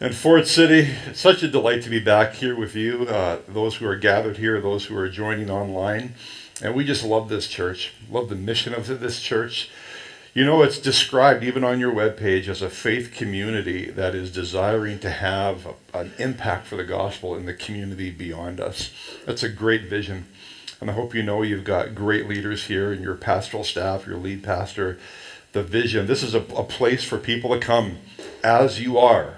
And Fort City, it's such a delight to be back here with you, uh, those who are gathered here, those who are joining online. And we just love this church, love the mission of this church. You know, it's described even on your webpage as a faith community that is desiring to have an impact for the gospel in the community beyond us. That's a great vision. And I hope you know you've got great leaders here and your pastoral staff, your lead pastor, the vision. This is a, a place for people to come as you are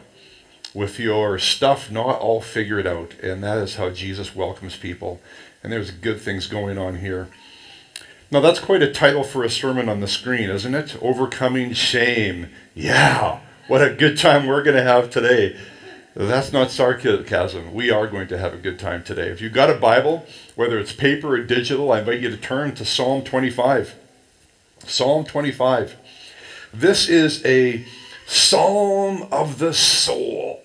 with your stuff not all figured out. And that is how Jesus welcomes people. And there's good things going on here. Now, that's quite a title for a sermon on the screen, isn't it? Overcoming shame. Yeah, what a good time we're going to have today. That's not sarcasm. We are going to have a good time today. If you've got a Bible, whether it's paper or digital, I invite you to turn to Psalm 25. Psalm 25. This is a psalm of the soul.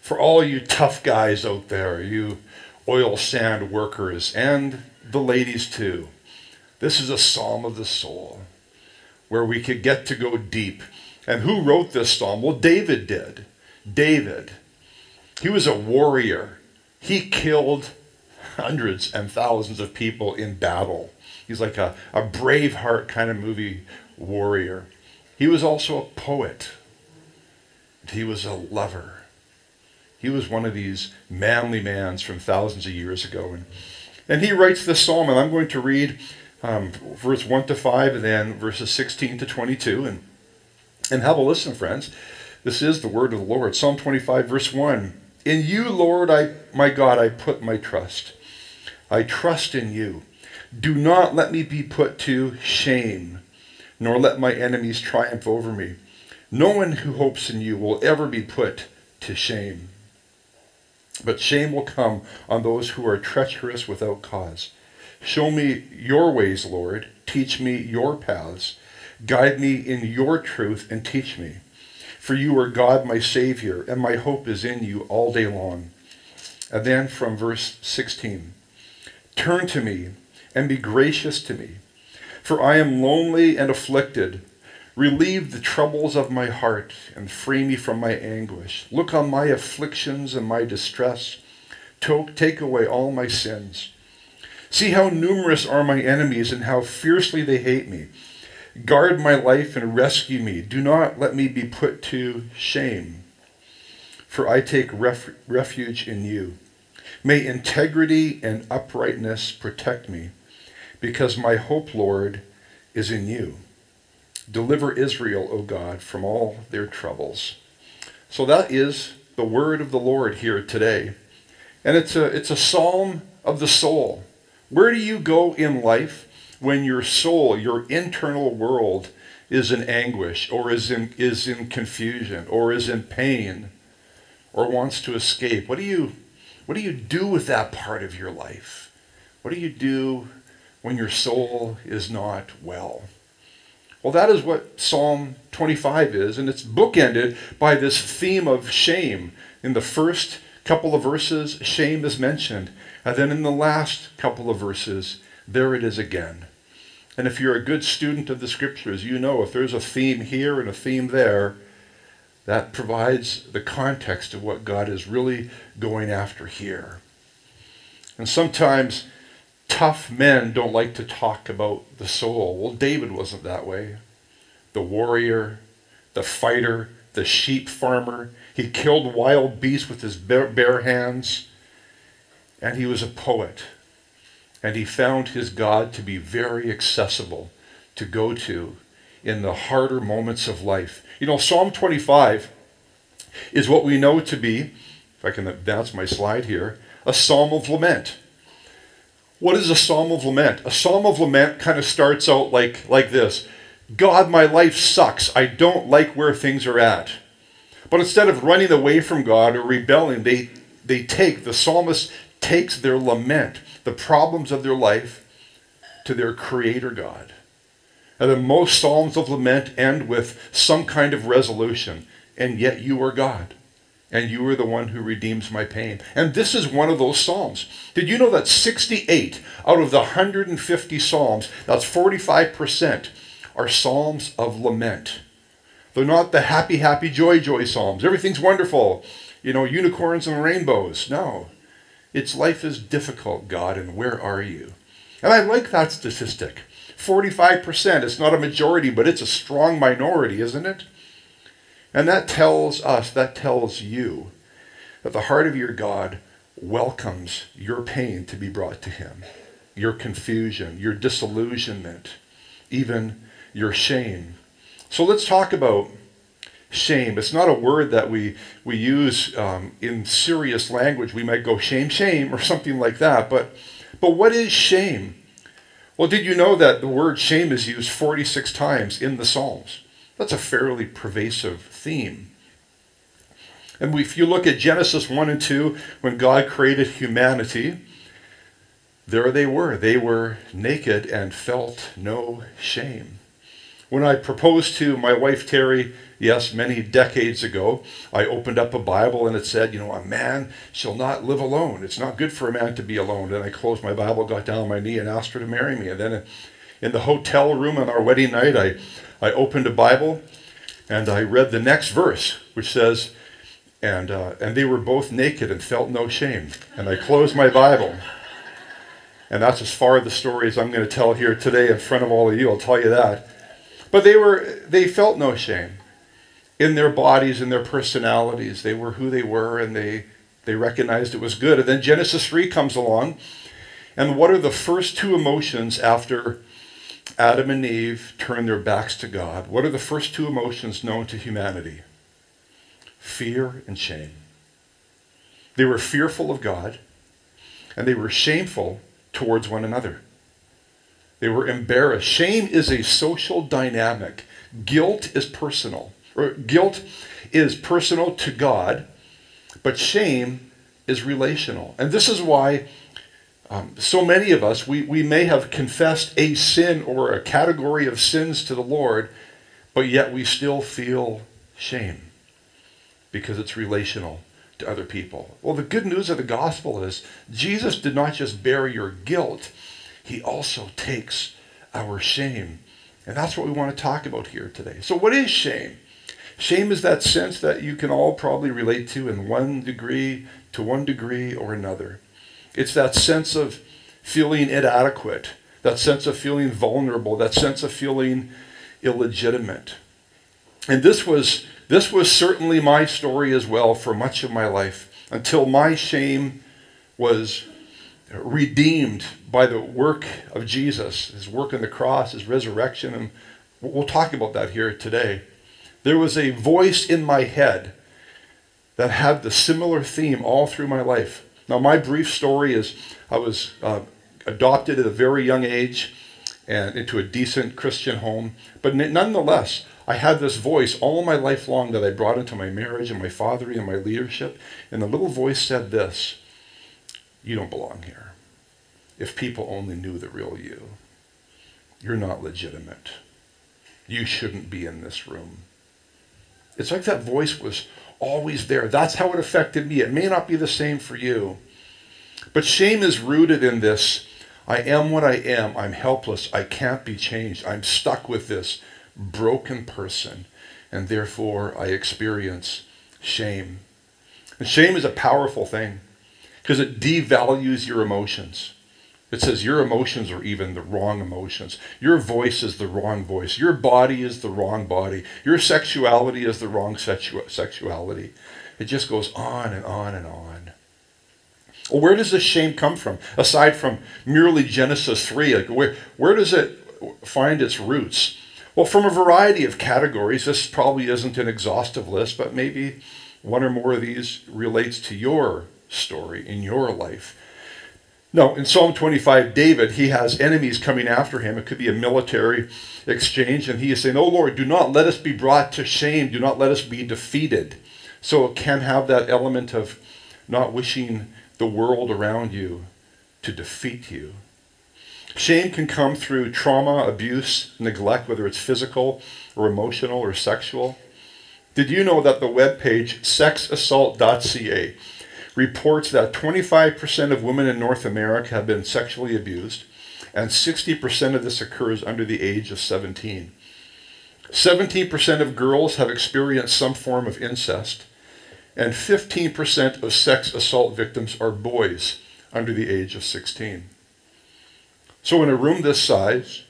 For all you tough guys out there, you oil sand workers, and the ladies too. This is a psalm of the soul where we could get to go deep. And who wrote this psalm? Well, David did. David. He was a warrior. He killed hundreds and thousands of people in battle. He's like a, a Braveheart kind of movie warrior. He was also a poet. He was a lover. He was one of these manly mans from thousands of years ago. And, and he writes this psalm, and I'm going to read um, verse 1 to 5 and then verses 16 to 22. And, and have a listen, friends. This is the word of the Lord. Psalm 25, verse 1. In you, Lord, I, my God, I put my trust. I trust in you. Do not let me be put to shame nor let my enemies triumph over me. No one who hopes in you will ever be put to shame. But shame will come on those who are treacherous without cause. Show me your ways, Lord. Teach me your paths. Guide me in your truth and teach me. For you are God, my Savior, and my hope is in you all day long. And then from verse 16 Turn to me and be gracious to me for I am lonely and afflicted. Relieve the troubles of my heart and free me from my anguish. Look on my afflictions and my distress. Take away all my sins. See how numerous are my enemies and how fiercely they hate me. Guard my life and rescue me. Do not let me be put to shame, for I take ref- refuge in you. May integrity and uprightness protect me because my hope, Lord, is in you. Deliver Israel, O God, from all their troubles. So that is the word of the Lord here today. And it's a, it's a psalm of the soul. Where do you go in life when your soul, your internal world, is in anguish or is in, is in confusion or is in pain or wants to escape? What do you, what do, you do with that part of your life? What do you do when your soul is not well. Well, that is what Psalm 25 is, and it's bookended by this theme of shame. In the first couple of verses, shame is mentioned, and then in the last couple of verses, there it is again. And if you're a good student of the scriptures, you know if there's a theme here and a theme there, that provides the context of what God is really going after here. And sometimes tough men don't like to talk about the soul. Well, David wasn't that way. The warrior, the fighter, the sheep farmer. He killed wild beasts with his bare, hands. And he was a poet. And he found his God to be very accessible to go to in the harder moments of life. You know, Psalm 25 is what we know to be, if I can advance my slide here, a psalm of lament. What is a psalm of lament? A psalm of lament kind of starts out like, like this God, my life sucks. I don't like where things are at. But instead of running away from God or rebelling, they, they take, the psalmist takes their lament, the problems of their life, to their Creator God. And then most psalms of lament end with some kind of resolution, and yet you are God and you are the one who redeems my pain. And this is one of those psalms. Did you know that 68 out of the 150 psalms, that's 45%, are psalms of lament? They're not the happy, happy, joy, joy Psalms. Everything's wonderful. You know, unicorns and rainbows. No. It's life is difficult, God, and where are you? And I like that statistic. 45%. It's not a majority, but it's a strong minority, isn't it? And that tells us, that tells you, that the heart of your God welcomes your pain to be brought to Him, your confusion, your disillusionment, even your shame. So let's talk about shame. It's not a word that we, we use um, in serious language. We might go shame, shame, or something like that. But, but what is shame? Well, did you know that the word shame is used 46 times in the Psalms? That's a fairly pervasive theme. And if you look at Genesis 1 and 2, when God created humanity, there they were. They were naked and felt no shame. When I proposed to my wife Terry, yes, many decades ago, I opened up a Bible and it said, you know, a man shall not live alone. It's not good for a man to be alone. And I closed my Bible, got down on my knee, and asked her to marry me. And then in the hotel room on our wedding night, I I opened a Bible and I read the next verse, which says, and, uh, and they were both naked and felt no shame. And I closed my Bible. And that's as far the story as I'm going to tell here today in front of all of you, I'll tell you that. But they were they felt no shame in their bodies in their personalities. They were who they were and they they recognized it was good. And then Genesis 3 comes along. And what are the first two emotions after Adam and Eve turned their backs to God, what are the first two emotions known to humanity? Fear and shame. They were fearful of God, and they were shameful towards one another. They were embarrassed. Shame is a social dynamic. Guilt is personal. Or guilt is personal to God, but shame is relational. And this is why um, so many of us, we, we may have confessed a sin or a category of sins to the Lord, but yet we still feel shame because it's relational to other people. Well, the good news of the gospel is Jesus did not just bear your guilt, he also takes our shame. And that's what we want to talk about here today. So, what is shame? Shame is that sense that you can all probably relate to in one degree, to one degree or another. It's that sense of feeling inadequate, that sense of feeling vulnerable, that sense of feeling illegitimate. And this was this was certainly my story as well for much of my life until my shame was redeemed by the work of Jesus, his work on the cross, his resurrection, and we'll talk about that here today. There was a voice in my head that had the similar theme all through my life. Now, my brief story is I was uh, adopted at a very young age and into a decent Christian home, but nonetheless, I had this voice all my life long that I brought into my marriage and my fathering and my leadership. And the little voice said this You don't belong here. If people only knew the real you, you're not legitimate. You shouldn't be in this room. It's like that voice was always there. That's how it affected me. It may not be the same for you. But shame is rooted in this I am what I am. I'm helpless. I can't be changed. I'm stuck with this broken person. And therefore, I experience shame. And shame is a powerful thing because it devalues your emotions. It says your emotions are even the wrong emotions. Your voice is the wrong voice. Your body is the wrong body. Your sexuality is the wrong sexu- sexuality. It just goes on and on and on. Well, where does this shame come from? Aside from merely Genesis 3, like where, where does it find its roots? Well, from a variety of categories. This probably isn't an exhaustive list, but maybe one or more of these relates to your story in your life. No, in Psalm 25, David, he has enemies coming after him. It could be a military exchange, and he is saying, Oh Lord, do not let us be brought to shame. Do not let us be defeated. So it can have that element of not wishing the world around you to defeat you. Shame can come through trauma, abuse, neglect, whether it's physical or emotional or sexual. Did you know that the webpage sexassault.ca reports that 25% of women in North America have been sexually abused, and 60% of this occurs under the age of 17. 17% of girls have experienced some form of incest, and 15% of sex assault victims are boys under the age of 16. So, in a room this size,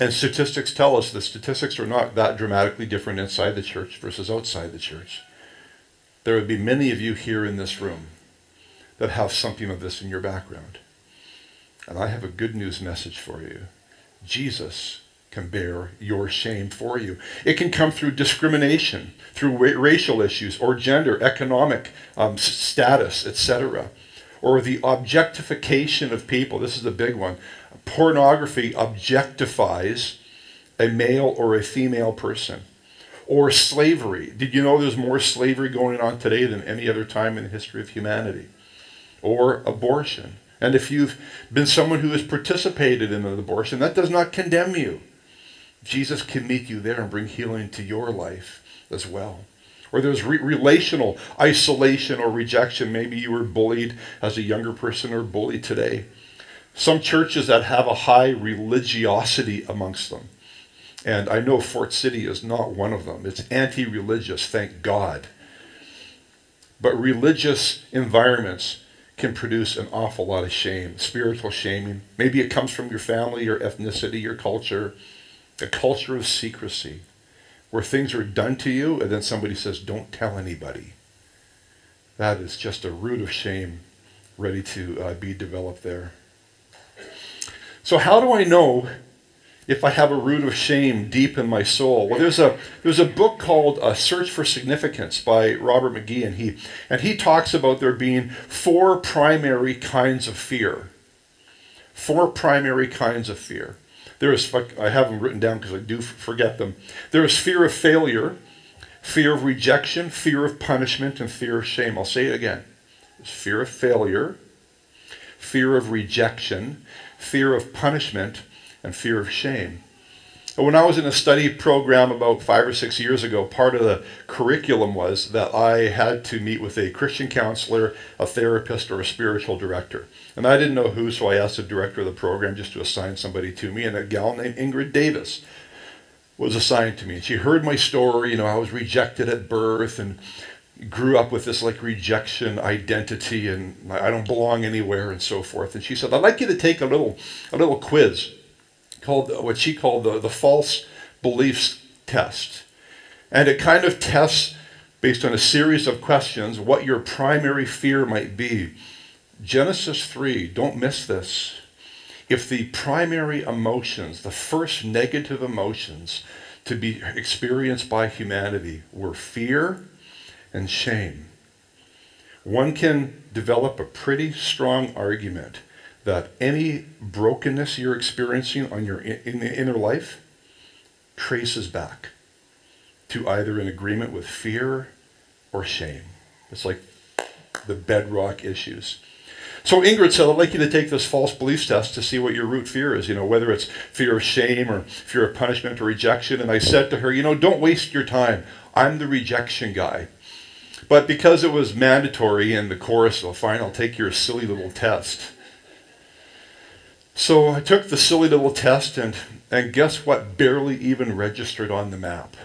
and statistics tell us the statistics are not that dramatically different inside the church versus outside the church. There would be many of you here in this room that have something of this in your background. And I have a good news message for you. Jesus can bear your shame for you. It can come through discrimination, through ra- racial issues or gender, economic um, status, etc., or the objectification of people. This is the big one. Pornography objectifies a male or a female person. Or slavery. Did you know there's more slavery going on today than any other time in the history of humanity? Or abortion. And if you've been someone who has participated in an abortion, that does not condemn you. Jesus can meet you there and bring healing to your life as well. Or there's re- relational isolation or rejection. Maybe you were bullied as a younger person or bullied today. Some churches that have a high religiosity amongst them. And I know Fort City is not one of them. It's anti religious, thank God. But religious environments can produce an awful lot of shame, spiritual shaming. Maybe it comes from your family, your ethnicity, your culture a culture of secrecy where things are done to you and then somebody says, don't tell anybody. That is just a root of shame ready to uh, be developed there. So, how do I know if I have a root of shame deep in my soul? Well, there's a there's a book called "A uh, Search for Significance" by Robert McGee, and he and he talks about there being four primary kinds of fear. Four primary kinds of fear. There is, I have them written down because I do forget them. There is fear of failure, fear of rejection, fear of punishment, and fear of shame. I'll say it again. There's fear of failure, fear of rejection, fear of punishment, and fear of shame. When I was in a study program about five or six years ago, part of the curriculum was that I had to meet with a Christian counselor, a therapist, or a spiritual director. And I didn't know who, so I asked the director of the program just to assign somebody to me, and a gal named Ingrid Davis was assigned to me. And she heard my story, you know, I was rejected at birth and grew up with this like rejection identity and I don't belong anywhere and so forth. And she said, I'd like you to take a little a little quiz called what she called the, the false beliefs test. And it kind of tests, based on a series of questions, what your primary fear might be. Genesis 3, don't miss this. If the primary emotions, the first negative emotions to be experienced by humanity were fear and shame, one can develop a pretty strong argument that any brokenness you're experiencing on your in the inner life traces back to either an agreement with fear or shame. It's like the bedrock issues. So Ingrid said, I'd like you to take this false beliefs test to see what your root fear is, you know, whether it's fear of shame or fear of punishment or rejection. And I said to her, you know, don't waste your time. I'm the rejection guy. But because it was mandatory in the chorus, well, fine, I'll take your silly little test. So I took the silly little test, and, and guess what barely even registered on the map?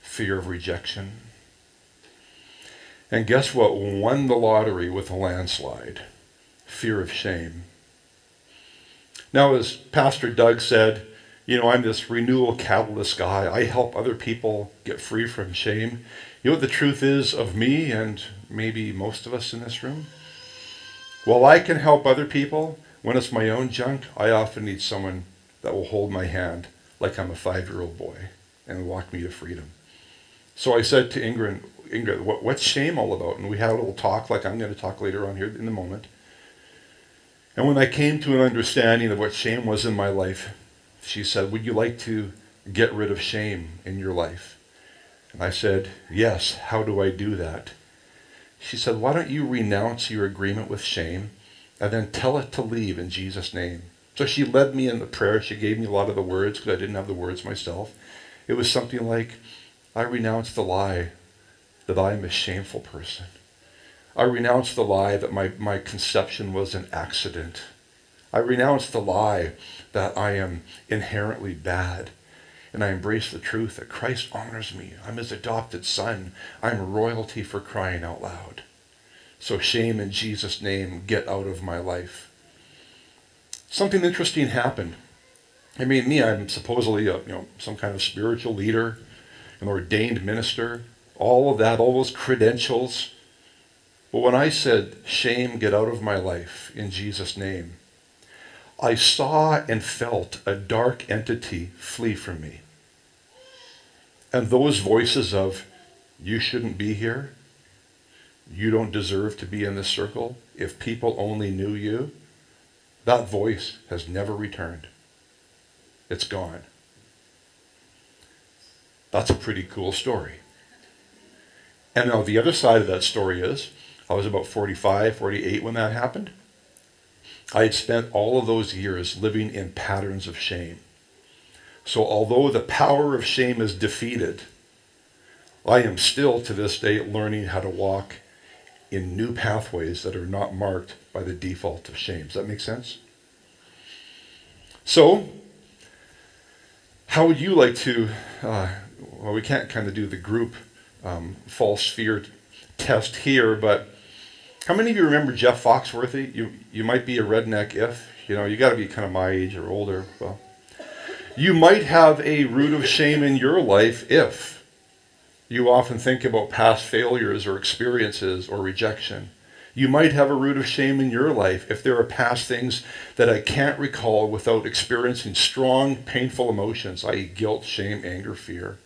Fear of rejection. And guess what won the lottery with a landslide? Fear of shame. Now, as Pastor Doug said, you know, I'm this renewal catalyst guy. I help other people get free from shame. You know what the truth is of me and maybe most of us in this room? While I can help other people, when it's my own junk, I often need someone that will hold my hand like I'm a five year old boy and walk me to freedom. So I said to Ingrid, Ingrid, what, what's shame all about? And we had a little talk, like I'm going to talk later on here in the moment. And when I came to an understanding of what shame was in my life, she said, Would you like to get rid of shame in your life? And I said, Yes, how do I do that? She said, Why don't you renounce your agreement with shame and then tell it to leave in Jesus' name. So she led me in the prayer. She gave me a lot of the words because I didn't have the words myself. It was something like, I renounce the lie that I am a shameful person. I renounce the lie that my, my conception was an accident. I renounce the lie that I am inherently bad. and I embrace the truth that Christ honors me. I'm his adopted son. I'm royalty for crying out loud. So shame in Jesus' name, get out of my life. Something interesting happened. I mean, me, I'm supposedly a, you know, some kind of spiritual leader, an ordained minister, all of that, all those credentials. But when I said, shame, get out of my life in Jesus' name, I saw and felt a dark entity flee from me. And those voices of, you shouldn't be here, you don't deserve to be in this circle, if people only knew you, that voice has never returned. It's gone. That's a pretty cool story. And now the other side of that story is, I was about 45, 48 when that happened. I had spent all of those years living in patterns of shame. So although the power of shame is defeated, I am still to this day learning how to walk in new pathways that are not marked by the default of shame. Does that make sense? So, how would you like to? Uh, well, we can't kind of do the group um, false fear test here, but how many of you remember Jeff Foxworthy? You you might be a redneck if you know you got to be kind of my age or older. Well, you might have a root of shame in your life if you often think about past failures or experiences or rejection. You might have a root of shame in your life if there are past things that I can't recall without experiencing strong, painful emotions, i.e., guilt, shame, anger, fear.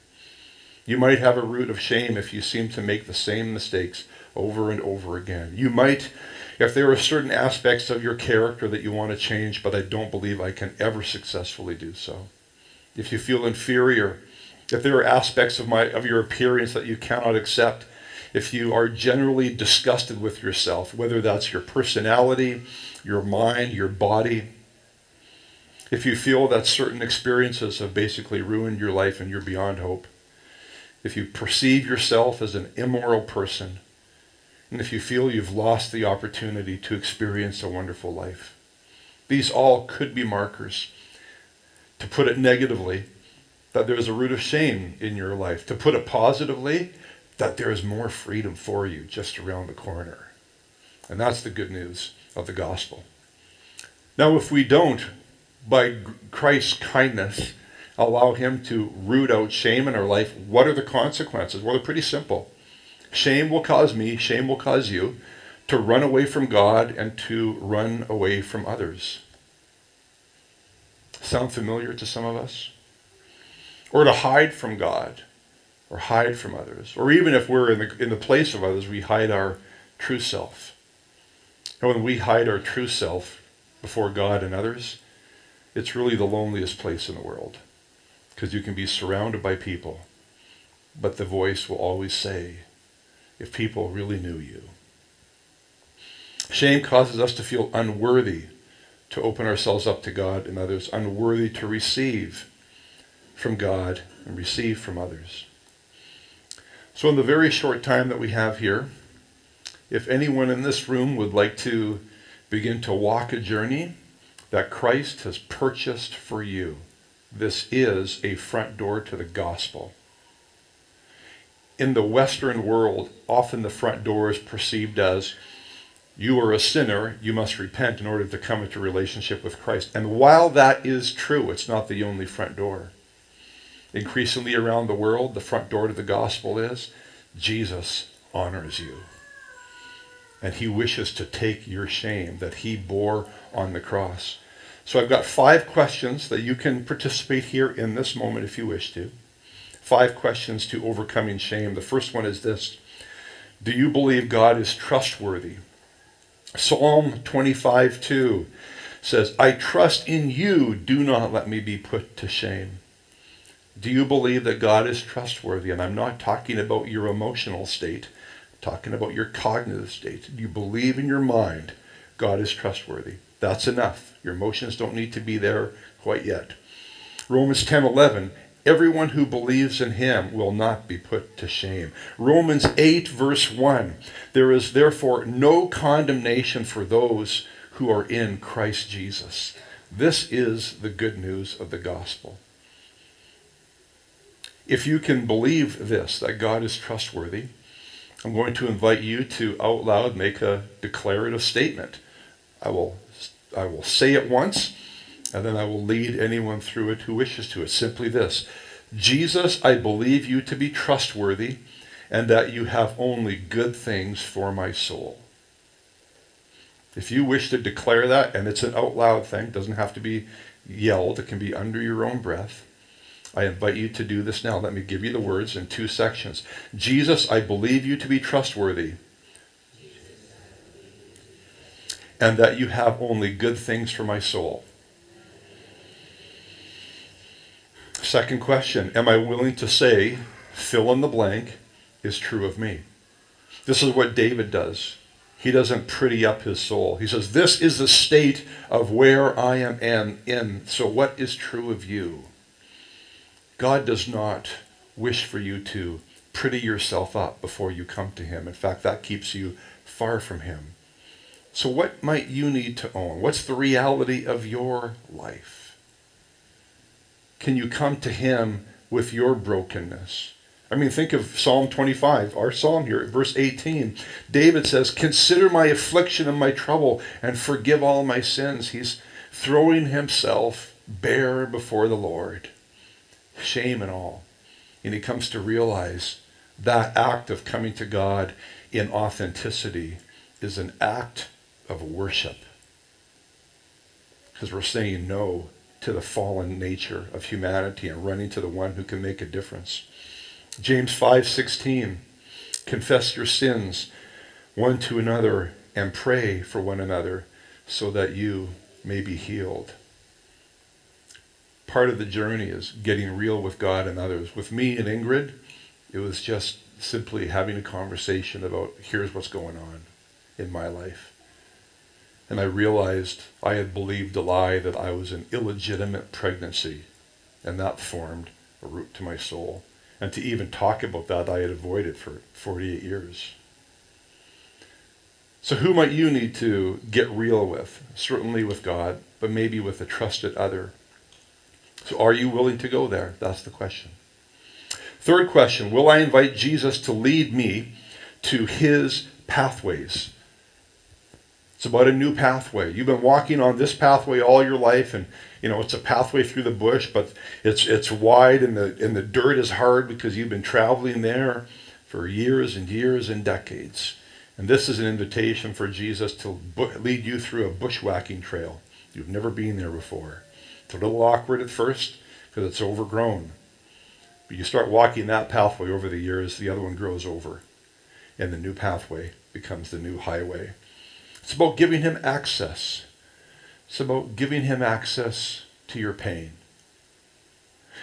You might have a root of shame if you seem to make the same mistakes over and over again. You might, if there are certain aspects of your character that you want to change, but I don't believe I can ever successfully do so. If you feel inferior, if there are aspects of, my, of your appearance that you cannot accept, if you are generally disgusted with yourself, whether that's your personality, your mind, your body, if you feel that certain experiences have basically ruined your life and you're beyond hope, if you perceive yourself as an immoral person, and if you feel you've lost the opportunity to experience a wonderful life, these all could be markers. To put it negatively, that there's a root of shame in your life. To put it positively, that there is more freedom for you just around the corner. And that's the good news of the gospel. Now, if we don't, by Christ's kindness, allow Him to root out shame in our life, what are the consequences? Well, they're pretty simple. Shame will cause me, shame will cause you to run away from God and to run away from others. Sound familiar to some of us? Or to hide from God or hide from others. Or even if we're in the, in the place of others, we hide our true self. And when we hide our true self before God and others, it's really the loneliest place in the world. Because you can be surrounded by people, but the voice will always say, if people really knew you. Shame causes us to feel unworthy to open ourselves up to God and others, unworthy to receive from God and receive from others. So, in the very short time that we have here, if anyone in this room would like to begin to walk a journey that Christ has purchased for you, this is a front door to the gospel. In the Western world, often the front door is perceived as you are a sinner, you must repent in order to come into relationship with Christ. And while that is true, it's not the only front door increasingly around the world, the front door to the gospel is Jesus honors you. And he wishes to take your shame that he bore on the cross. So I've got five questions that you can participate here in this moment if you wish to. Five questions to overcoming shame. The first one is this Do you believe God is trustworthy? Psalm 25 2 says, I trust in you, do not let me be put to shame. Do you believe that God is trustworthy? And I'm not talking about your emotional state, I'm talking about your cognitive state. Do you believe in your mind God is trustworthy? That's enough. Your emotions don't need to be there quite yet. Romans 10:11 Everyone who believes in him will not be put to shame. Romans 8 verse 1 There is therefore no condemnation for those who are in Christ Jesus. This is the good news of the gospel. If you can believe this, that God is trustworthy, I'm going to invite you to out loud make a declarative statement. I will, I will say it once, and then I will lead anyone through it who wishes to. It's simply this Jesus, I believe you to be trustworthy, and that you have only good things for my soul. If you wish to declare that, and it's an out loud thing, doesn't have to be yelled, it can be under your own breath. I invite you to do this now. Let me give you the words in two sections. Jesus, I believe you to be trustworthy, and that you have only good things for my soul. Second question Am I willing to say, fill in the blank, is true of me? This is what David does. He doesn't pretty up his soul. He says, This is the state of where I am in. So, what is true of you? God does not wish for you to pretty yourself up before you come to Him. In fact, that keeps you far from Him. So, what might you need to own? What's the reality of your life? Can you come to Him with your brokenness? I mean, think of Psalm 25, our psalm here, verse 18. David says, Consider my affliction and my trouble and forgive all my sins. He's throwing himself bare before the Lord, shame and all. And he comes to realize that act of coming to God in authenticity is an act of worship. Because we're saying no to the fallen nature of humanity and running to the one who can make a difference. James 5:16 Confess your sins one to another and pray for one another so that you may be healed. Part of the journey is getting real with God and others. With me and Ingrid, it was just simply having a conversation about here's what's going on in my life. And I realized I had believed a lie that I was an illegitimate pregnancy, and that formed a root to my soul. And to even talk about that, I had avoided for 48 years. So, who might you need to get real with? Certainly with God, but maybe with a trusted other. So, are you willing to go there? That's the question. Third question Will I invite Jesus to lead me to his pathways? It's about a new pathway. You've been walking on this pathway all your life, and you know it's a pathway through the bush, but it's it's wide and the and the dirt is hard because you've been traveling there for years and years and decades. And this is an invitation for Jesus to lead you through a bushwhacking trail. You've never been there before. It's a little awkward at first because it's overgrown. But you start walking that pathway over the years, the other one grows over. And the new pathway becomes the new highway. It's about giving him access. It's about giving him access to your pain.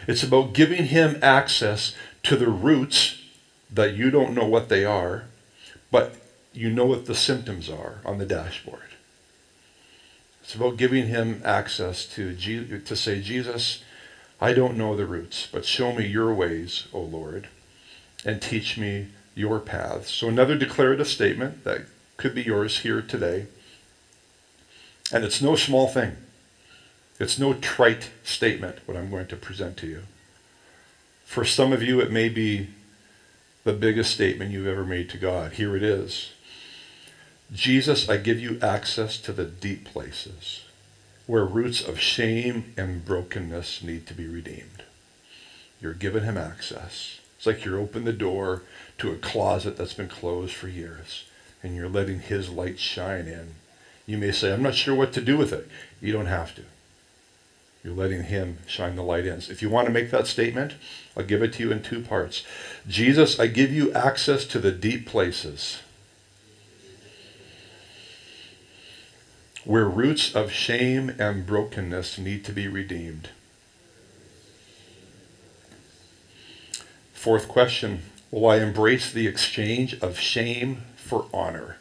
It's about giving him access to the roots that you don't know what they are, but you know what the symptoms are on the dashboard. It's about giving him access to, to say, Jesus, I don't know the roots, but show me your ways, O Lord, and teach me your paths. So another declarative statement that could be yours here today. And it's no small thing. It's no trite statement, what I'm going to present to you. For some of you, it may be the biggest statement you've ever made to God. Here it is Jesus, I give you access to the deep places where roots of shame and brokenness need to be redeemed. You're giving him access. It's like you're opening the door to a closet that's been closed for years and you're letting his light shine in. You may say, I'm not sure what to do with it. You don't have to. You're letting him shine the light in. If you want to make that statement, I'll give it to you in two parts. Jesus, I give you access to the deep places where roots of shame and brokenness need to be redeemed. Fourth question Will I embrace the exchange of shame for honor.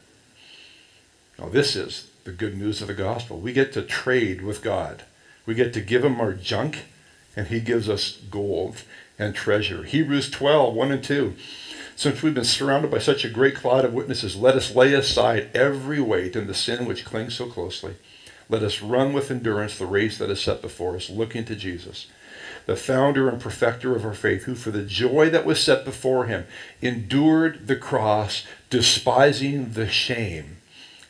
Now, this is the good news of the gospel. We get to trade with God. We get to give him our junk, and he gives us gold and treasure. Hebrews 12, 1 and 2. Since we've been surrounded by such a great cloud of witnesses, let us lay aside every weight and the sin which clings so closely. Let us run with endurance the race that is set before us, looking to Jesus the founder and perfecter of our faith, who for the joy that was set before him endured the cross, despising the shame,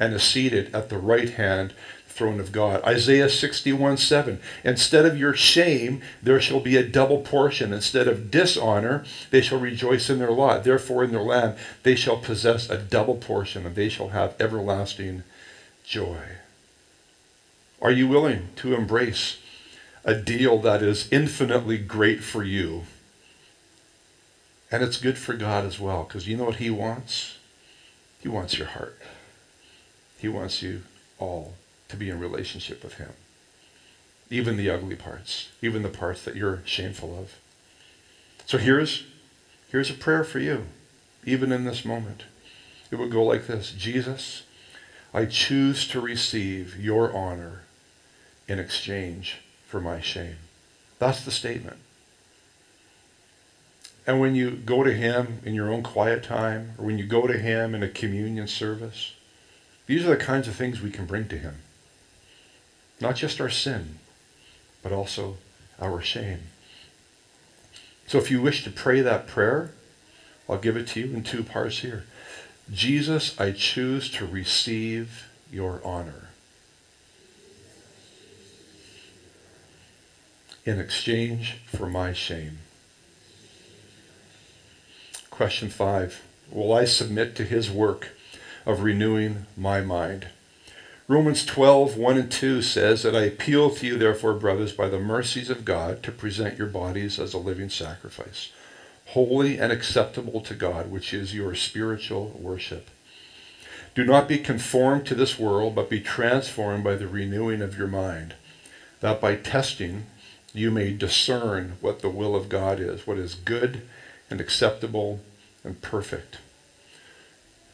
and is seated at the right hand throne of God. Isaiah 61 7. Instead of your shame, there shall be a double portion. Instead of dishonor, they shall rejoice in their lot. Therefore, in their land, they shall possess a double portion, and they shall have everlasting joy. Are you willing to embrace a deal that is infinitely great for you? And it's good for God as well, because you know what He wants? He wants your heart. He wants you all to be in relationship with Him. Even the ugly parts, even the parts that you're shameful of. So here's, here's a prayer for you, even in this moment. It would go like this Jesus, I choose to receive your honor in exchange for my shame. That's the statement. And when you go to Him in your own quiet time, or when you go to Him in a communion service, these are the kinds of things we can bring to Him. Not just our sin, but also our shame. So if you wish to pray that prayer, I'll give it to you in two parts here. Jesus, I choose to receive your honor. In exchange for my shame. Question five Will I submit to his work of renewing my mind? Romans 12, 1 and 2 says that I appeal to you, therefore, brothers, by the mercies of God, to present your bodies as a living sacrifice, holy and acceptable to God, which is your spiritual worship. Do not be conformed to this world, but be transformed by the renewing of your mind, that by testing you may discern what the will of God is, what is good and acceptable and perfect.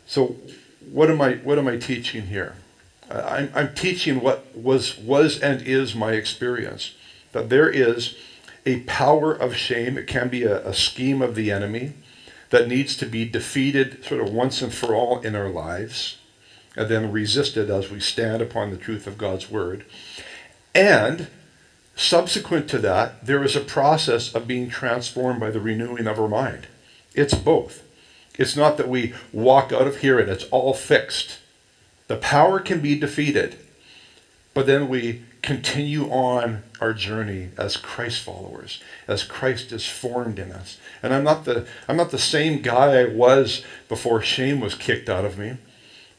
So, what am I, what am I teaching here? I'm, I'm teaching what was, was and is my experience. That there is a power of shame. It can be a, a scheme of the enemy that needs to be defeated sort of once and for all in our lives and then resisted as we stand upon the truth of God's word. And subsequent to that, there is a process of being transformed by the renewing of our mind. It's both. It's not that we walk out of here and it's all fixed. The power can be defeated, but then we continue on our journey as Christ followers, as Christ is formed in us. And I'm not the I'm not the same guy I was before shame was kicked out of me,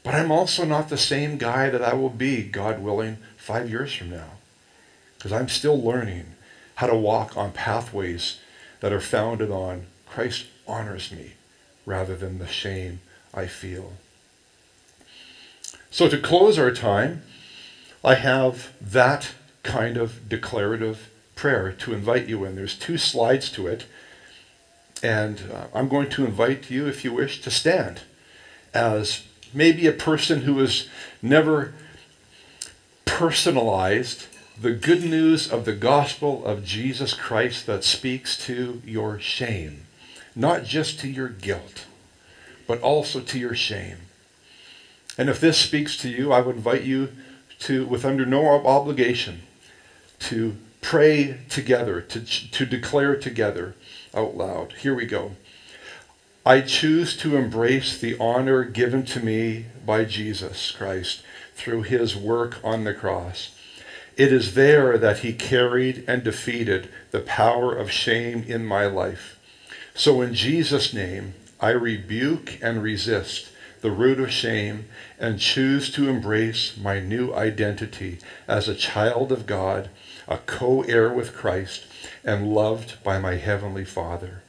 but I'm also not the same guy that I will be, God willing, 5 years from now. Because I'm still learning how to walk on pathways that are founded on Christ honors me rather than the shame I feel. So to close our time, I have that kind of declarative prayer to invite you in. There's two slides to it. And uh, I'm going to invite you, if you wish, to stand as maybe a person who has never personalized the good news of the gospel of Jesus Christ that speaks to your shame, not just to your guilt, but also to your shame. And if this speaks to you, I would invite you to, with under no obligation, to pray together, to, to declare together out loud. Here we go. I choose to embrace the honor given to me by Jesus Christ through his work on the cross. It is there that he carried and defeated the power of shame in my life. So in Jesus' name, I rebuke and resist the root of shame and choose to embrace my new identity as a child of God, a co heir with Christ, and loved by my Heavenly Father.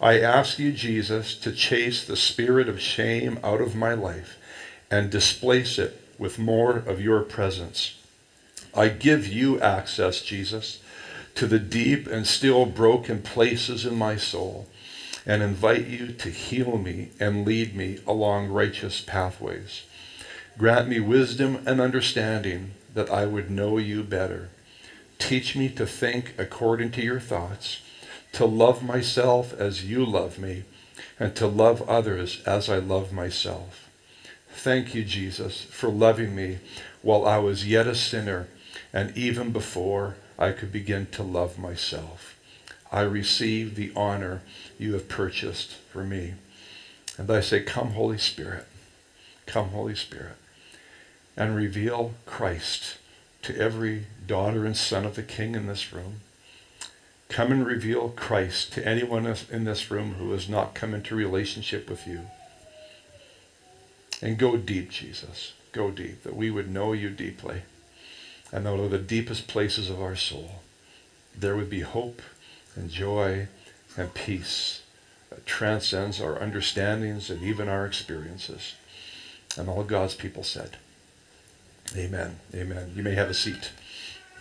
I ask you, Jesus, to chase the spirit of shame out of my life and displace it with more of your presence. I give you access, Jesus, to the deep and still broken places in my soul and invite you to heal me and lead me along righteous pathways. Grant me wisdom and understanding that I would know you better. Teach me to think according to your thoughts, to love myself as you love me, and to love others as I love myself. Thank you, Jesus, for loving me while I was yet a sinner and even before I could begin to love myself. I receive the honor you have purchased for me. And I say, Come, Holy Spirit. Come, Holy Spirit. And reveal Christ to every daughter and son of the King in this room. Come and reveal Christ to anyone in this room who has not come into relationship with you. And go deep, Jesus. Go deep, that we would know you deeply. And out of the deepest places of our soul, there would be hope and joy and peace that transcends our understandings and even our experiences. And all God's people said, Amen. Amen. You may have a seat.